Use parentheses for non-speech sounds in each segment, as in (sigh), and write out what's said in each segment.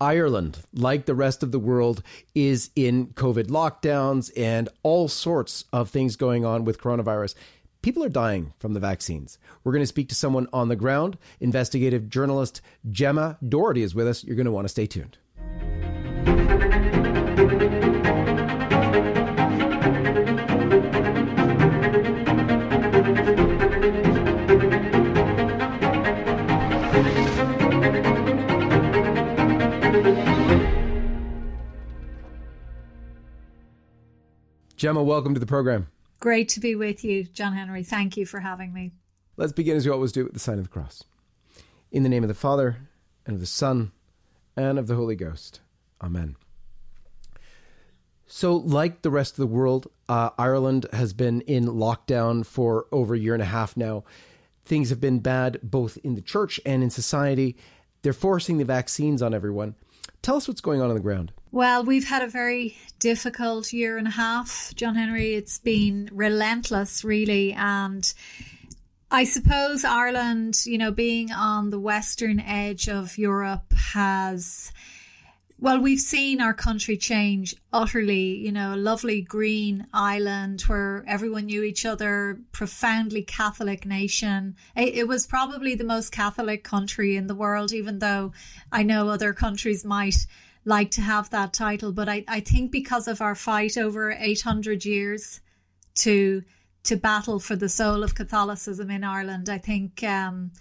Ireland, like the rest of the world, is in COVID lockdowns and all sorts of things going on with coronavirus. People are dying from the vaccines. We're going to speak to someone on the ground. Investigative journalist Gemma Doherty is with us. You're going to want to stay tuned. Gemma, welcome to the program. Great to be with you, John Henry. Thank you for having me. Let's begin as we always do with the sign of the cross. In the name of the Father, and of the Son, and of the Holy Ghost. Amen. So, like the rest of the world, uh, Ireland has been in lockdown for over a year and a half now. Things have been bad both in the church and in society. They're forcing the vaccines on everyone. Tell us what's going on on the ground. Well, we've had a very difficult year and a half, John Henry. It's been relentless, really. And I suppose Ireland, you know, being on the western edge of Europe has. Well, we've seen our country change utterly, you know, a lovely green island where everyone knew each other, profoundly Catholic nation. It was probably the most Catholic country in the world, even though I know other countries might like to have that title. But I, I think because of our fight over 800 years to to battle for the soul of Catholicism in Ireland, I think um,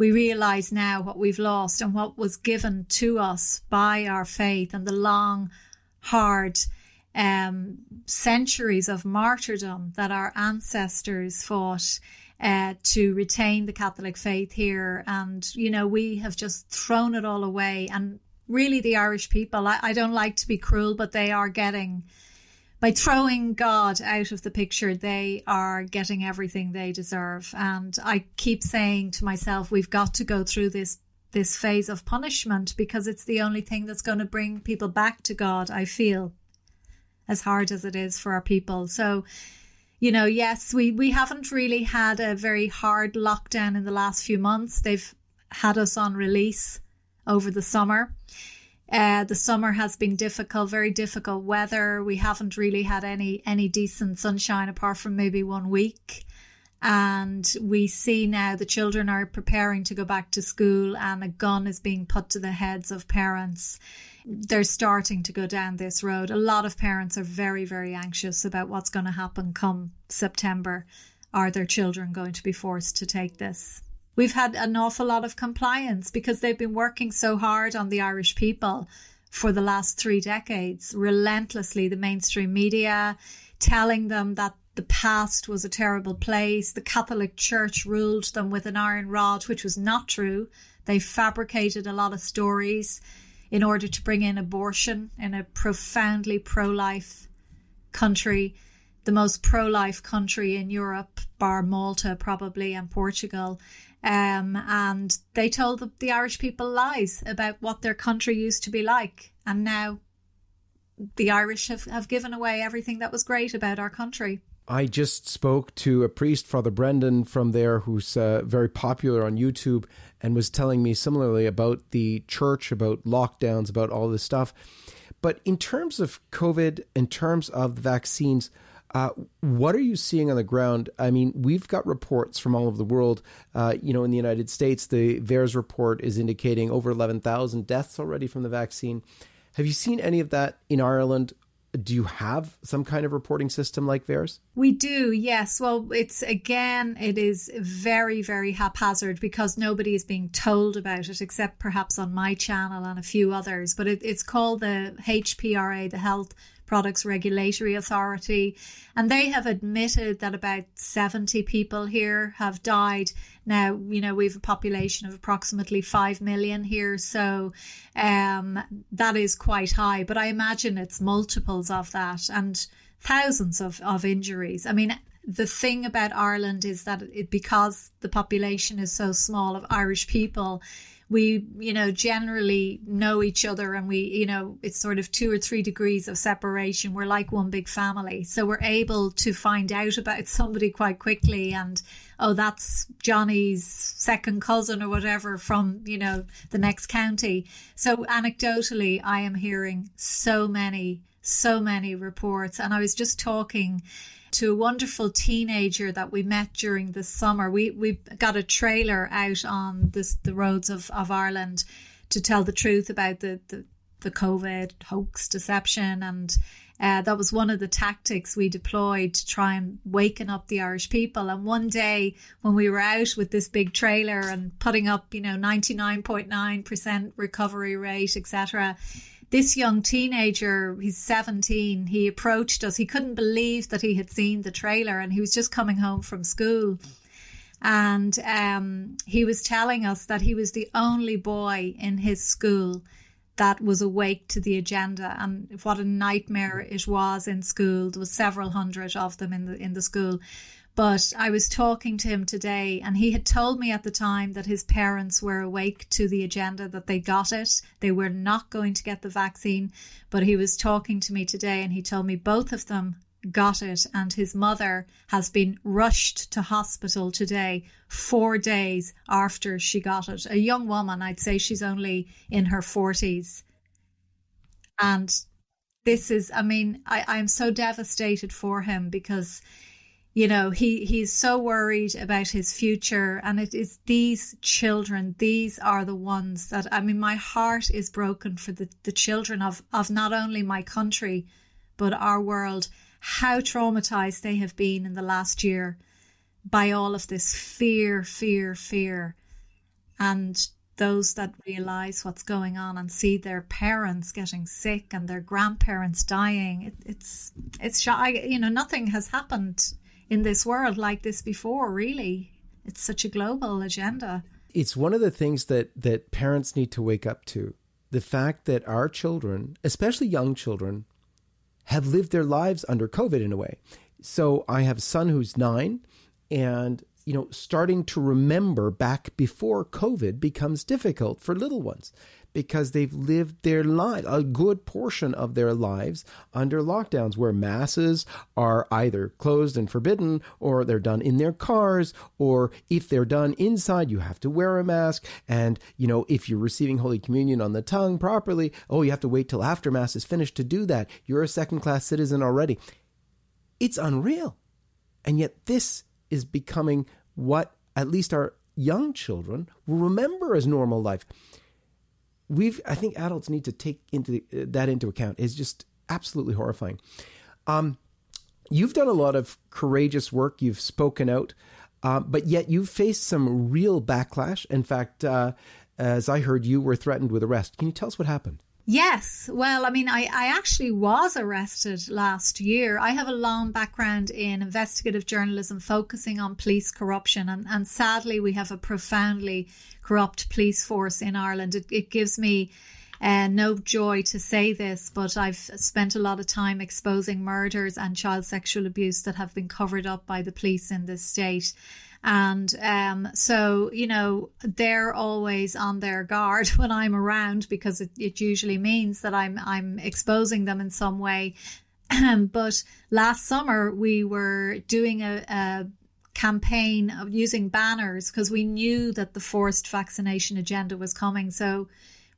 we realise now what we've lost and what was given to us by our faith and the long, hard um, centuries of martyrdom that our ancestors fought. Uh, to retain the Catholic faith here. And, you know, we have just thrown it all away. And really the Irish people. I, I don't like to be cruel, but they are getting by throwing God out of the picture, they are getting everything they deserve. And I keep saying to myself, we've got to go through this this phase of punishment because it's the only thing that's going to bring people back to God, I feel, as hard as it is for our people. So, you know, yes, we, we haven't really had a very hard lockdown in the last few months. They've had us on release over the summer. Uh, the summer has been difficult, very difficult weather. We haven't really had any any decent sunshine apart from maybe one week. And we see now the children are preparing to go back to school, and a gun is being put to the heads of parents. They're starting to go down this road. A lot of parents are very, very anxious about what's going to happen come September. Are their children going to be forced to take this? We've had an awful lot of compliance because they've been working so hard on the Irish people for the last three decades, relentlessly, the mainstream media telling them that the past was a terrible place. The Catholic Church ruled them with an iron rod, which was not true. They fabricated a lot of stories in order to bring in abortion in a profoundly pro life country, the most pro life country in Europe, bar Malta, probably, and Portugal. Um, and they told the, the Irish people lies about what their country used to be like. And now the Irish have, have given away everything that was great about our country. I just spoke to a priest, Father Brendan, from there, who's uh, very popular on YouTube, and was telling me similarly about the church, about lockdowns, about all this stuff. But in terms of COVID, in terms of the vaccines, uh, what are you seeing on the ground? I mean, we've got reports from all over the world. Uh, you know, in the United States, the VAERS report is indicating over 11,000 deaths already from the vaccine. Have you seen any of that in Ireland? Do you have some kind of reporting system like VAERS? We do, yes. Well, it's again, it is very, very haphazard because nobody is being told about it except perhaps on my channel and a few others. But it, it's called the HPRA, the Health Products Regulatory Authority, and they have admitted that about 70 people here have died. Now, you know, we have a population of approximately 5 million here, so um, that is quite high, but I imagine it's multiples of that and thousands of, of injuries. I mean, the thing about Ireland is that it, because the population is so small of Irish people, we, you know, generally know each other and we, you know, it's sort of two or three degrees of separation. We're like one big family. So we're able to find out about somebody quite quickly and, oh, that's Johnny's second cousin or whatever from, you know, the next county. So anecdotally, I am hearing so many, so many reports. And I was just talking to a wonderful teenager that we met during the summer. We we got a trailer out on this, the roads of, of Ireland to tell the truth about the, the, the COVID hoax deception and uh, that was one of the tactics we deployed to try and waken up the Irish people. And one day when we were out with this big trailer and putting up, you know, 99.9% recovery rate, etc., this young teenager, he's 17, he approached us. He couldn't believe that he had seen the trailer and he was just coming home from school. And um, he was telling us that he was the only boy in his school that was awake to the agenda and what a nightmare it was in school. There was several hundred of them in the in the school. But I was talking to him today, and he had told me at the time that his parents were awake to the agenda, that they got it. They were not going to get the vaccine. But he was talking to me today, and he told me both of them got it, and his mother has been rushed to hospital today, four days after she got it. A young woman, I'd say she's only in her 40s. And this is, I mean, I, I'm so devastated for him because you know he he's so worried about his future and it is these children these are the ones that i mean my heart is broken for the, the children of of not only my country but our world. How traumatized they have been in the last year by all of this fear fear fear and those that realize what's going on and see their parents getting sick and their grandparents dying. It, it's it's you know nothing has happened in this world like this before, really. It's such a global agenda. It's one of the things that, that parents need to wake up to. The fact that our children, especially young children, have lived their lives under COVID in a way. So I have a son who's nine, and you know, starting to remember back before COVID becomes difficult for little ones because they've lived their life, a good portion of their lives under lockdowns where masses are either closed and forbidden or they're done in their cars or if they're done inside you have to wear a mask. And you know if you're receiving holy communion on the tongue properly oh you have to wait till after mass is finished to do that. You're a second class citizen already. It's unreal. And yet this is becoming what at least our young children will remember as normal life we've I think adults need to take into the, uh, that into account. Is just absolutely horrifying. Um, you've done a lot of courageous work. You've spoken out, uh, but yet you've faced some real backlash. In fact, uh, as I heard, you were threatened with arrest. Can you tell us what happened? Yes. Well, I mean, I, I actually was arrested last year. I have a long background in investigative journalism focusing on police corruption. And, and sadly, we have a profoundly corrupt police force in Ireland. It, it gives me uh, no joy to say this, but I've spent a lot of time exposing murders and child sexual abuse that have been covered up by the police in this state. And um, so, you know, they're always on their guard (laughs) when I'm around because it, it usually means that I'm I'm exposing them in some way. (clears throat) but last summer we were doing a, a campaign of using banners because we knew that the forced vaccination agenda was coming. So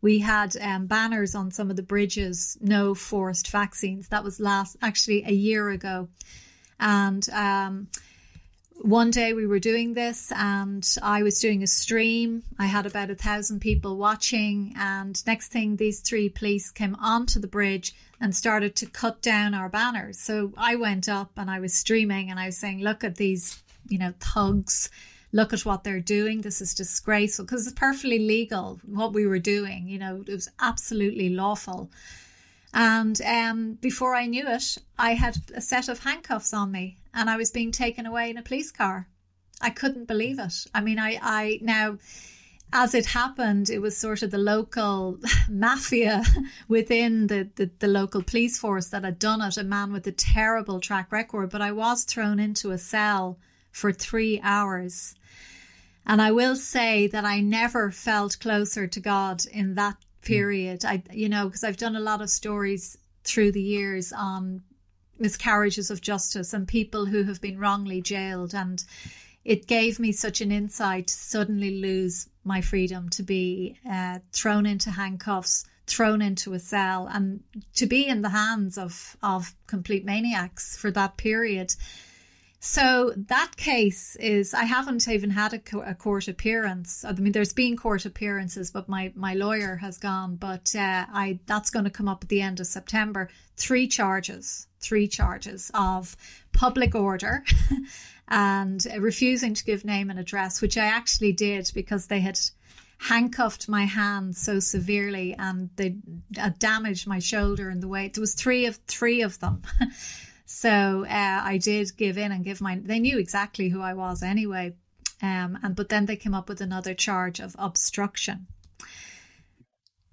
we had um, banners on some of the bridges, no forced vaccines. That was last, actually, a year ago. And um, one day we were doing this and I was doing a stream. I had about a thousand people watching. And next thing, these three police came onto the bridge and started to cut down our banners. So I went up and I was streaming and I was saying, look at these, you know, thugs. Look at what they're doing. This is disgraceful because it's perfectly legal what we were doing. You know, it was absolutely lawful. And um, before I knew it, I had a set of handcuffs on me and I was being taken away in a police car. I couldn't believe it. I mean, I, I now, as it happened, it was sort of the local (laughs) mafia (laughs) within the, the, the local police force that had done it, a man with a terrible track record. But I was thrown into a cell for three hours And I will say that I never felt closer to God in that hmm. period. I, you know, because I've done a lot of stories through the years on miscarriages of justice and people who have been wrongly jailed. And it gave me such an insight to suddenly lose my freedom to be uh, thrown into handcuffs, thrown into a cell, and to be in the hands of, of complete maniacs for that period. So that case is, I haven't even had a, co- a, court appearance. I mean, there's been court appearances, but my, my lawyer has gone. But uh, I that's going to come up at the end of September. Three charges, three charges of public order (laughs) and refusing to give name and address, which I actually did because they had handcuffed my hands so severely and they damaged my shoulder in the way. There was three of three of them. (laughs) So uh, I did give in and give my. They knew exactly who I was anyway, um, and but then they came up with another charge of obstruction.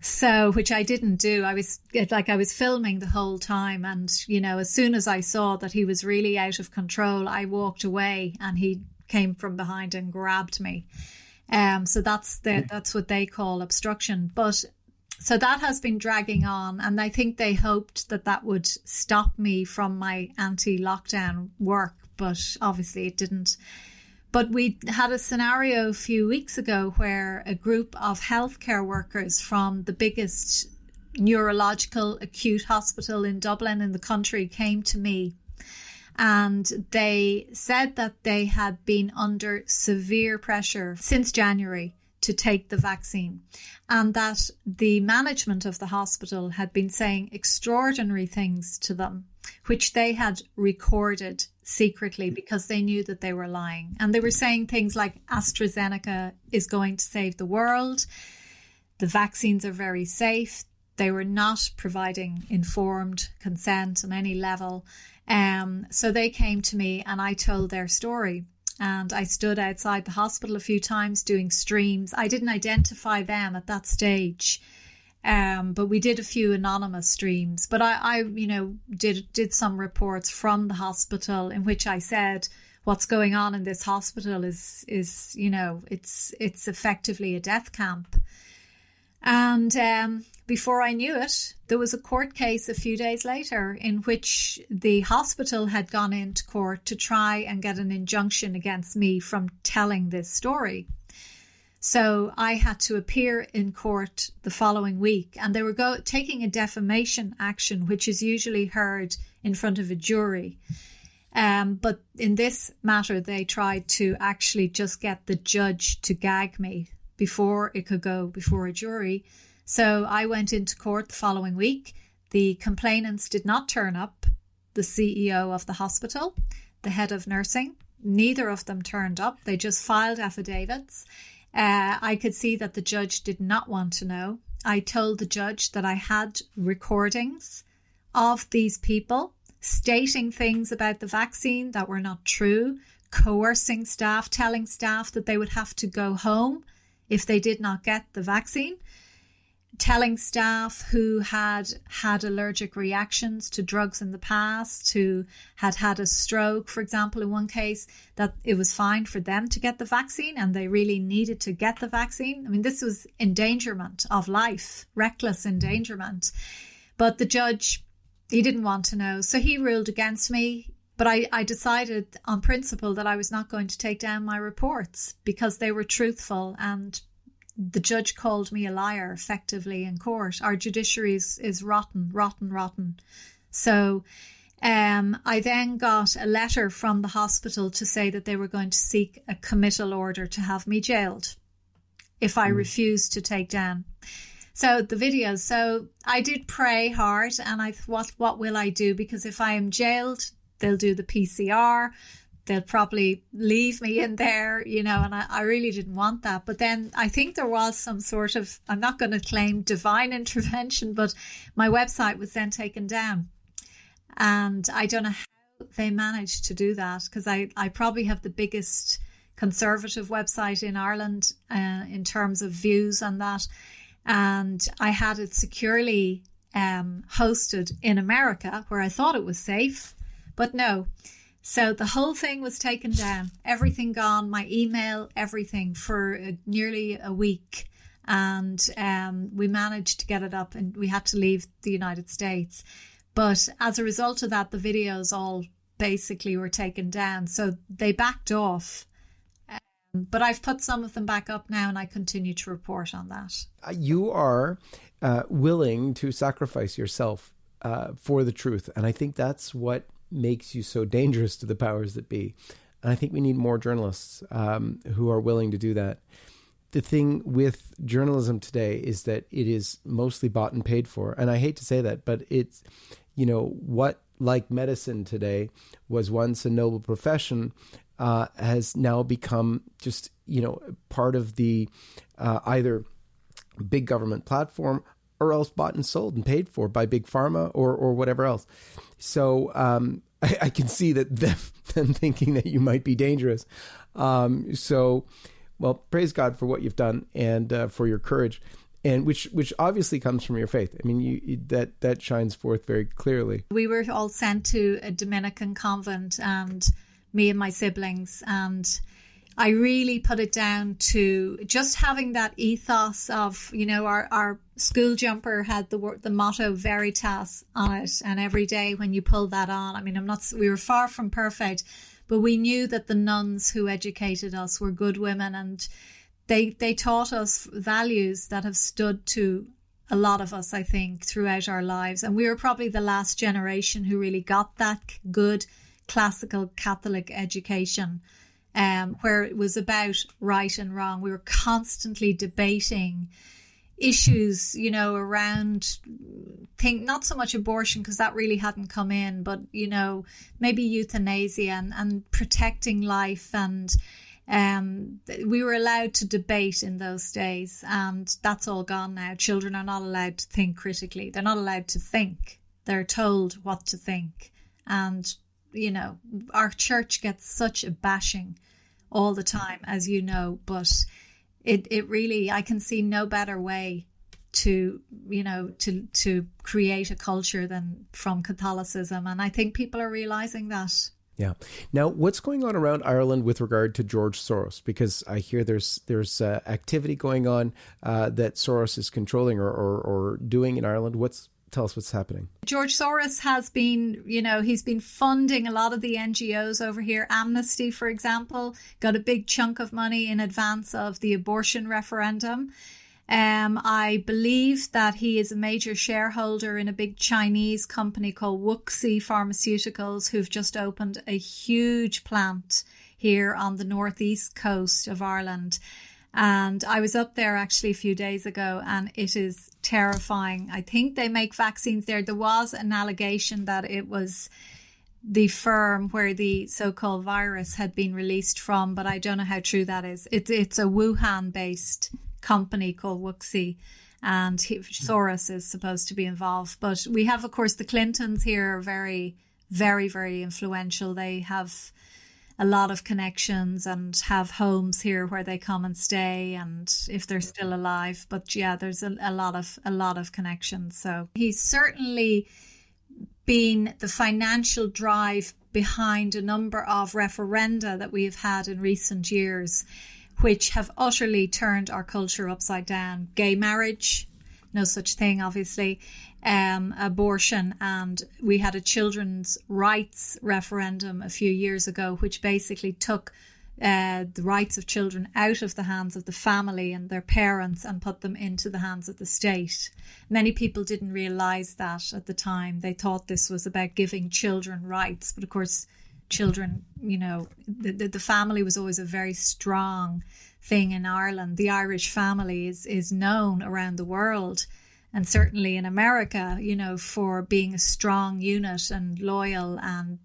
So, which I didn't do. I was like, I was filming the whole time. And, you know, as soon as I saw that he was really out of control, I walked away and he came from behind and grabbed me. Um, so that's the, that's what they call obstruction. But so that has been dragging on and i think they hoped that that would stop me from my anti-lockdown work but obviously it didn't but we had a scenario a few weeks ago where a group of healthcare workers from the biggest neurological acute hospital in dublin in the country came to me. And they said that they had been under severe pressure since January to take the vaccine, and that the management of the hospital had been saying extraordinary things to them, which they had recorded secretly because they knew that they were lying. And they were saying things like AstraZeneca is going to save the world, the vaccines are very safe. They were not providing informed consent on any level. Um, so they came to me and I told their story and I stood outside the hospital a few times doing streams. I didn't identify them at that stage. Um, but we did a few anonymous streams. But I, I, you know, did did some reports from the hospital in which I said what's going on in this hospital is is you know it's it's effectively a death camp. And um, before I knew it, there was a court case a few days later in which the hospital had gone into court to try and get an injunction against me from telling this story. So I had to appear in court the following week, and they were go- taking a defamation action, which is usually heard in front of a jury. Um, but in this matter, they tried to actually just get the judge to gag me before it could go before a jury. So I went into court the following week. The complainants did not turn up, the CEO of the hospital, the head of nursing. Neither of them turned up. They just filed affidavits. Uh, I could see that the judge did not want to know. I told the judge that I had recordings of these people stating things about the vaccine that were not true, coercing staff, telling staff that they would have to go home if they did not get the vaccine, telling staff who had had allergic reactions to drugs in the past, who had had a stroke, for example, in one case, that it was fine for them to get the vaccine and they really needed to get the vaccine. I mean, this was endangerment of life, reckless endangerment. But the judge, he didn't want to know. So he ruled against me. But I, I decided on principle that I was not going to take down my reports because they were truthful and the judge called me a liar effectively in court. Our judiciary is, is rotten, rotten, rotten. So um, I then got a letter from the hospital to say that they were going to seek a committal order to have me jailed if I mm. refused to take down. So the videos. So I did pray hard, and I what what will I do? Because if I am jailed, they'll do the PCR. They'll probably leave me in there, you know, and I, I really didn't want that. But then I think there was some sort of, I'm not going to claim divine (laughs) intervention, but my website was then taken down. And I don't know how they managed to do that because I, I probably have the biggest conservative website in Ireland uh, in terms of views on that. And I had it securely um, hosted in America where I thought it was safe. But no, So the whole thing was taken down, everything gone, my email, everything for uh, nearly a week. And um, we managed to get it up and we had to leave the United States. But as a result of that, the videos all basically were taken down. So they backed off. Um, but I've put some of them back up now and I continue to report on that. Uh, you are uh, willing to sacrifice yourself uh, for the truth. And I think that's what makes you so dangerous to the powers that be. And I think we need more journalists um, who are willing to do that. The thing with journalism today is that it is mostly bought and paid for. And I hate to say that, but it's, you know, what, like medicine today, was once a noble profession, uh, has now become just, you know, part of the uh, either big government platform or else bought and sold and paid for by big pharma or or whatever else. So um, (laughs) I, I, can see that them, (laughs) them, thinking that you might be dangerous. Um, so, well, praise God for what you've done and uh, for your courage, and which which obviously comes from your faith. I mean, you, you, that that shines forth very clearly. We were all sent to a Dominican convent, and me and my siblings, and I really put it down to just having that ethos of, you know, our, our school jumper had the the motto Veritas on it. And every day when you pull that on, I mean, I'm not, we were far from perfect, but we knew that the nuns who educated us were good women and they, they taught us values that have stood to a lot of us, I think, throughout our lives. And we were probably the last generation who really got that good classical Catholic education um, where it was about right and wrong. We were constantly debating issues, you know, around think not so much abortion because that really hadn't come in, but you know, maybe euthanasia and, and protecting life and um, we were allowed to debate in those days, and that's all gone now. Children are not allowed to think critically. They're not allowed to think. They're told what to think. And you know, our church gets such a bashing all the time, as you know, but it, it really, I can see no better way to, you know, to, to create a culture than from Catholicism. And I think people are realizing that. Yeah. Now, what's going on around Ireland with regard to George Soros? Because I hear there's there's uh, activity going on uh, that Soros is controlling or, or, or doing in Ireland. What's tell us what's happening. George Soros has been, you know, he's been funding a lot of the NGOs over here. Amnesty, for example, got a big chunk of money in advance of the abortion referendum. Um, I believe that he is a major shareholder in a big Chinese company called Wuxi Pharmaceuticals, who've just opened a huge plant here on the northeast coast of Ireland. And I was up there actually a few days ago and it is terrifying. I think they make vaccines there. There was an allegation that it was the firm where the so-called virus had been released from, but I don't know how true that is. It's it's a Wuhan-based company called Wuxi, and Soros is supposed to be involved. But we have, of course, the Clintons here are very, very, very influential. They have a lot of connections and have homes here where they come and stay and if they're still alive. But yeah there's a, a lot of a lot of connections. So he's certainly been the financial drive behind a number of referenda that we have had in recent years which have utterly turned our culture upside down. Gay marriage no such thing obviously um, abortion, and we had a children's rights referendum a few years ago, which basically took uh, the rights of children out of the hands of the family and their parents and put them into the hands of the state. Many people didn't realize that at the time. They thought this was about giving children rights, but of course, children, you know, the, the, the family was always a very strong thing in Ireland. The Irish family is is known around the world and certainly in America, you know, for being a strong unit and loyal and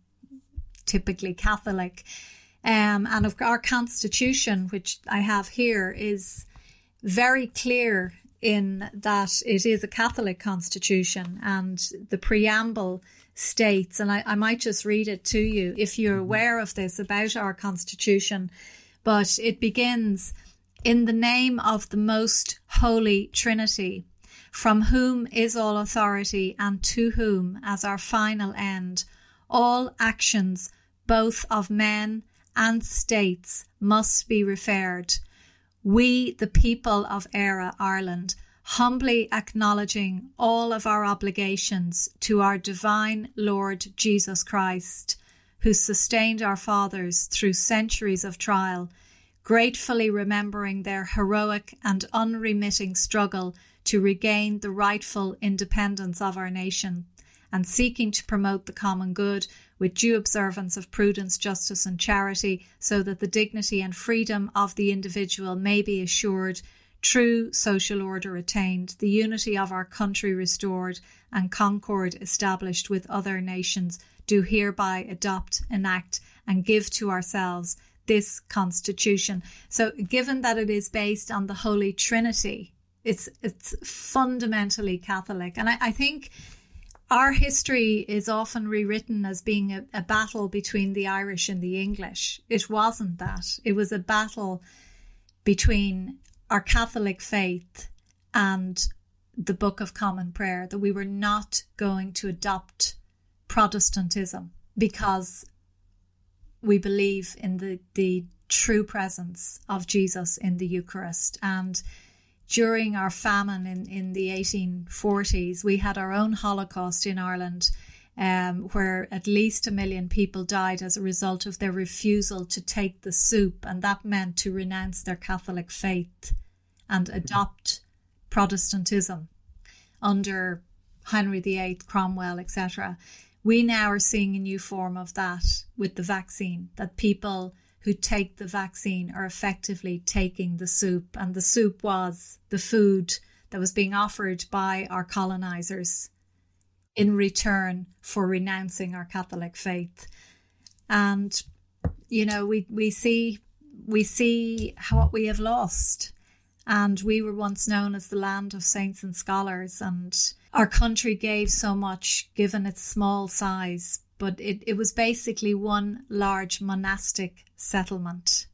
typically Catholic. Um, and of our constitution, which I have here, is very clear in that it is a Catholic constitution and the preamble states, and I, I might just read it to you if you're mm-hmm. aware of this about our constitution, but it begins in the name of the most holy Trinity from whom is all authority, and to whom, as our final end, all actions, both of men and states, must be referred. We, the people of Éire, Ireland, humbly acknowledging all of our obligations to our divine Lord Jesus Christ, who sustained our fathers through centuries of trial, gratefully remembering their heroic and unremitting struggle to regain the rightful independence of our nation, and seeking to promote the common good with due observance of prudence, justice, and charity, so that the dignity and freedom of the individual may be assured true social order attained, the unity of our country restored, and concord established with other nations, do hereby adopt, enact, and give to ourselves this constitution. So, given that it is based on the Holy Trinity, it's it's fundamentally Catholic, and I, I think our history is often rewritten as being a, a battle between the Irish and the English. It wasn't that. It was a battle between our Catholic faith and the Book of Common Prayer that we were not going to adopt Protestantism because we believe in the, the true presence of Jesus in the Eucharist. And during our famine in, in the 1840s, we had our own Holocaust in Ireland. Um, where at least a million people died as a result of their refusal to take the soup, and that meant to renounce their Catholic faith and adopt Protestantism under Henry VIII, Cromwell, etc. We now are seeing a new form of that with the vaccine, that people who take the vaccine are effectively taking the soup. And the soup was the food that was being offered by our colonizers in return for renouncing our Catholic faith. And, you know, we, we see we see what we have lost. And we were once known as the land of saints and scholars, and our country gave so much given its small size, but it, it was basically one large monastic settlement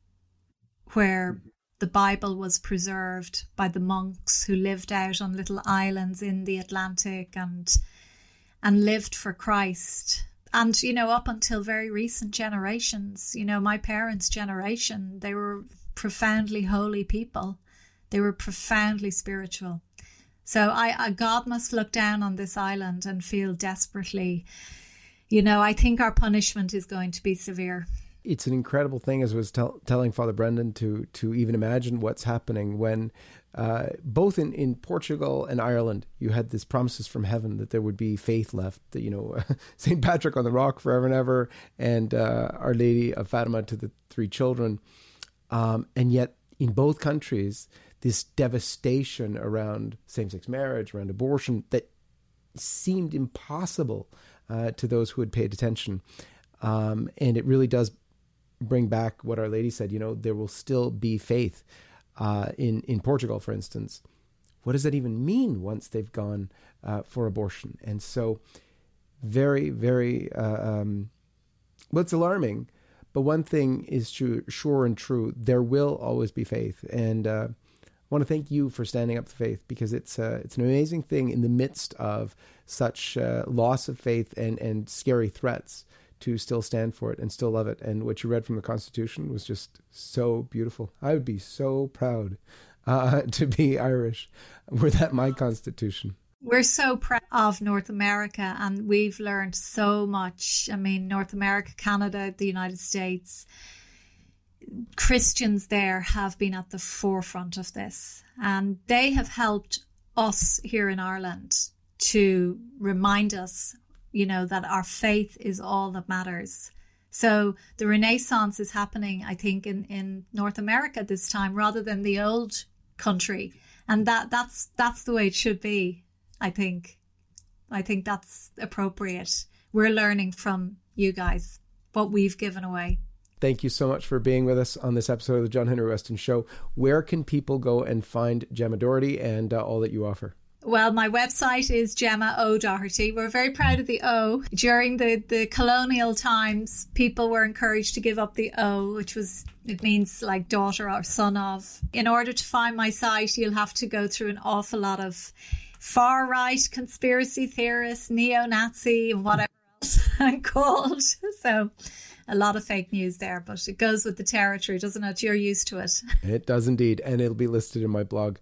where mm-hmm. the Bible was preserved by the monks who lived out on little islands in the Atlantic and and lived for Christ. And you know, up until very recent generations, you know, my parents' generation, they were profoundly holy people. They were profoundly spiritual. So I, I, God must look down on this island and feel desperately, you know, I think our punishment is going to be severe. It's an incredible thing, as I was tell, telling Father Brendan, to to even imagine what's happening when uh, both in, in Portugal and Ireland, you had these promises from heaven that there would be faith left, that, you know, (laughs) St. Patrick on the rock forever and ever, and uh, Our Lady of Fatima to the three children. Um, and yet, in both countries, this devastation around same sex marriage, around abortion, that seemed impossible uh, to those who had paid attention. Um, and it really does bring back what Our Lady said you know, there will still be faith. Uh, in, in Portugal, for instance, what does that even mean once they've gone uh, for abortion? And so, very, very, uh, um, well, it's alarming. But one thing is true, sure and true: there will always be faith, and uh, I want to thank you for standing up to faith because it's uh, it's an amazing thing in the midst of such uh, loss of faith and and scary threats to still stand for it and still love it. And what you read from the Constitution was just so beautiful. I would be so proud uh, (laughs) to be Irish were that my Constitution. We're so proud of North America and we've learned so much. I mean, North America, Canada, the United States Christians there have been at the forefront of this, and they have helped us here in Ireland to remind us, you know, that our faith is all that matters. So the Renaissance is happening, I think, in, in North America this time rather than the old country. And that that's that's the way it should be, I think. I think that's appropriate. We're learning from you guys what we've given away. Thank you so much for being with us on this episode of the John Henry Westen Show. Where can people go and find Gemma Doherty and uh, all that you offer? Well, my website is Gemma O. Doherty. We're very proud of the O. During the, the colonial times, people were encouraged to give up the O, which was, it means like daughter or son of. In order to find my site, you'll have to go through an awful lot of far right conspiracy theorists, neo Nazi, and whatever else. (laughs) I'm called. (laughs) So a lot of fake news there, but it goes with the territory, doesn't it? You're used to it. It does indeed. And it'll be listed in my blog.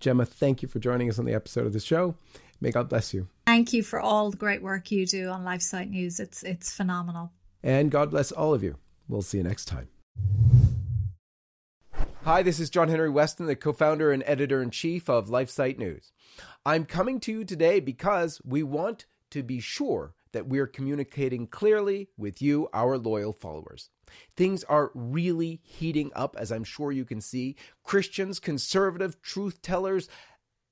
Gemma, thank you for joining us on the episode of the show. May God bless you. Thank you for all the great work you do on LifeSite News. It's it's phenomenal. And God bless all of you. We'll see you next time. Hi, this is John Henry Westen, the co founder and editor in chief of LifeSite News. I'm coming to you today because we want to be sure that we're communicating clearly with you, our loyal followers. Things are really heating up, as I'm sure you can see. Christians, conservative truth tellers,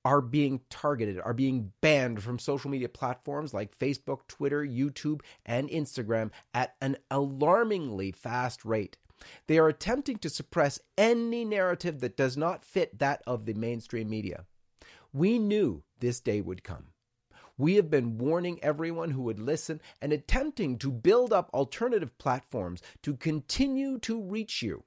are being targeted, are being banned from social media platforms like Facebook, Twitter, YouTube, and Instagram at an alarmingly fast rate. They are attempting to suppress any narrative that does not fit that of the mainstream media. We knew this day would come. We have been warning everyone who would listen and attempting to build up alternative platforms to continue to reach you.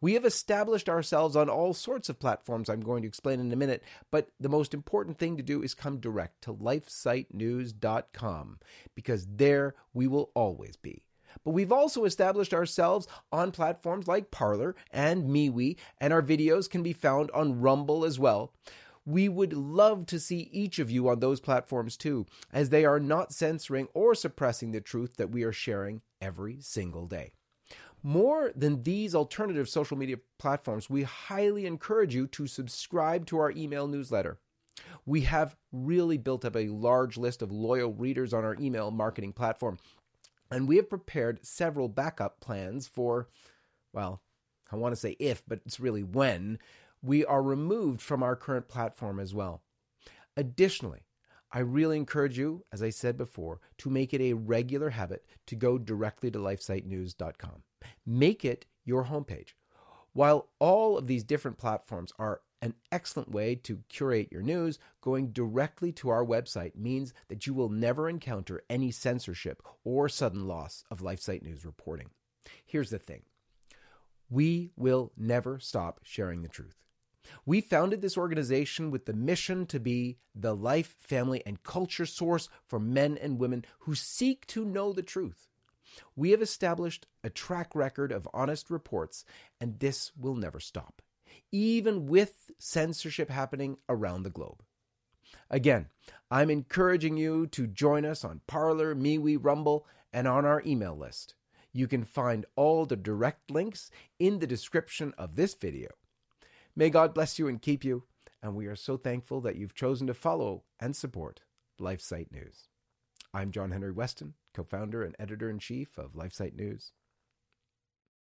We have established ourselves on all sorts of platforms I'm going to explain in a minute, but the most important thing to do is come direct to lifesitenews.com because there we will always be. But we've also established ourselves on platforms like Parler and MeWe, and our videos can be found on Rumble as well. We would love to see each of you on those platforms too, as they are not censoring or suppressing the truth that we are sharing every single day. More than these alternative social media platforms, we highly encourage you to subscribe to our email newsletter. We have really built up a large list of loyal readers on our email marketing platform, and we have prepared several backup plans for, well, I want to say if, but it's really when, we are removed from our current platform as well. Additionally, I really encourage you, as I said before, to make it a regular habit to go directly to lifesitenews.com. Make it your homepage. While all of these different platforms are an excellent way to curate your news, going directly to our website means that you will never encounter any censorship or sudden loss of LifeSite News reporting. Here's the thing we will never stop sharing the truth. We founded this organization with the mission to be the life, family, and culture source for men and women who seek to know the truth. We have established a track record of honest reports, and this will never stop even with censorship happening around the globe. Again, I'm encouraging you to join us on Parler, MeWe, Rumble, and on our email list. You can find all the direct links in the description of this video. May God bless you and keep you, and we are so thankful that you've chosen to follow and support LifeSite News. I'm John Henry Westen, co founder and editor in chief of LifeSite News.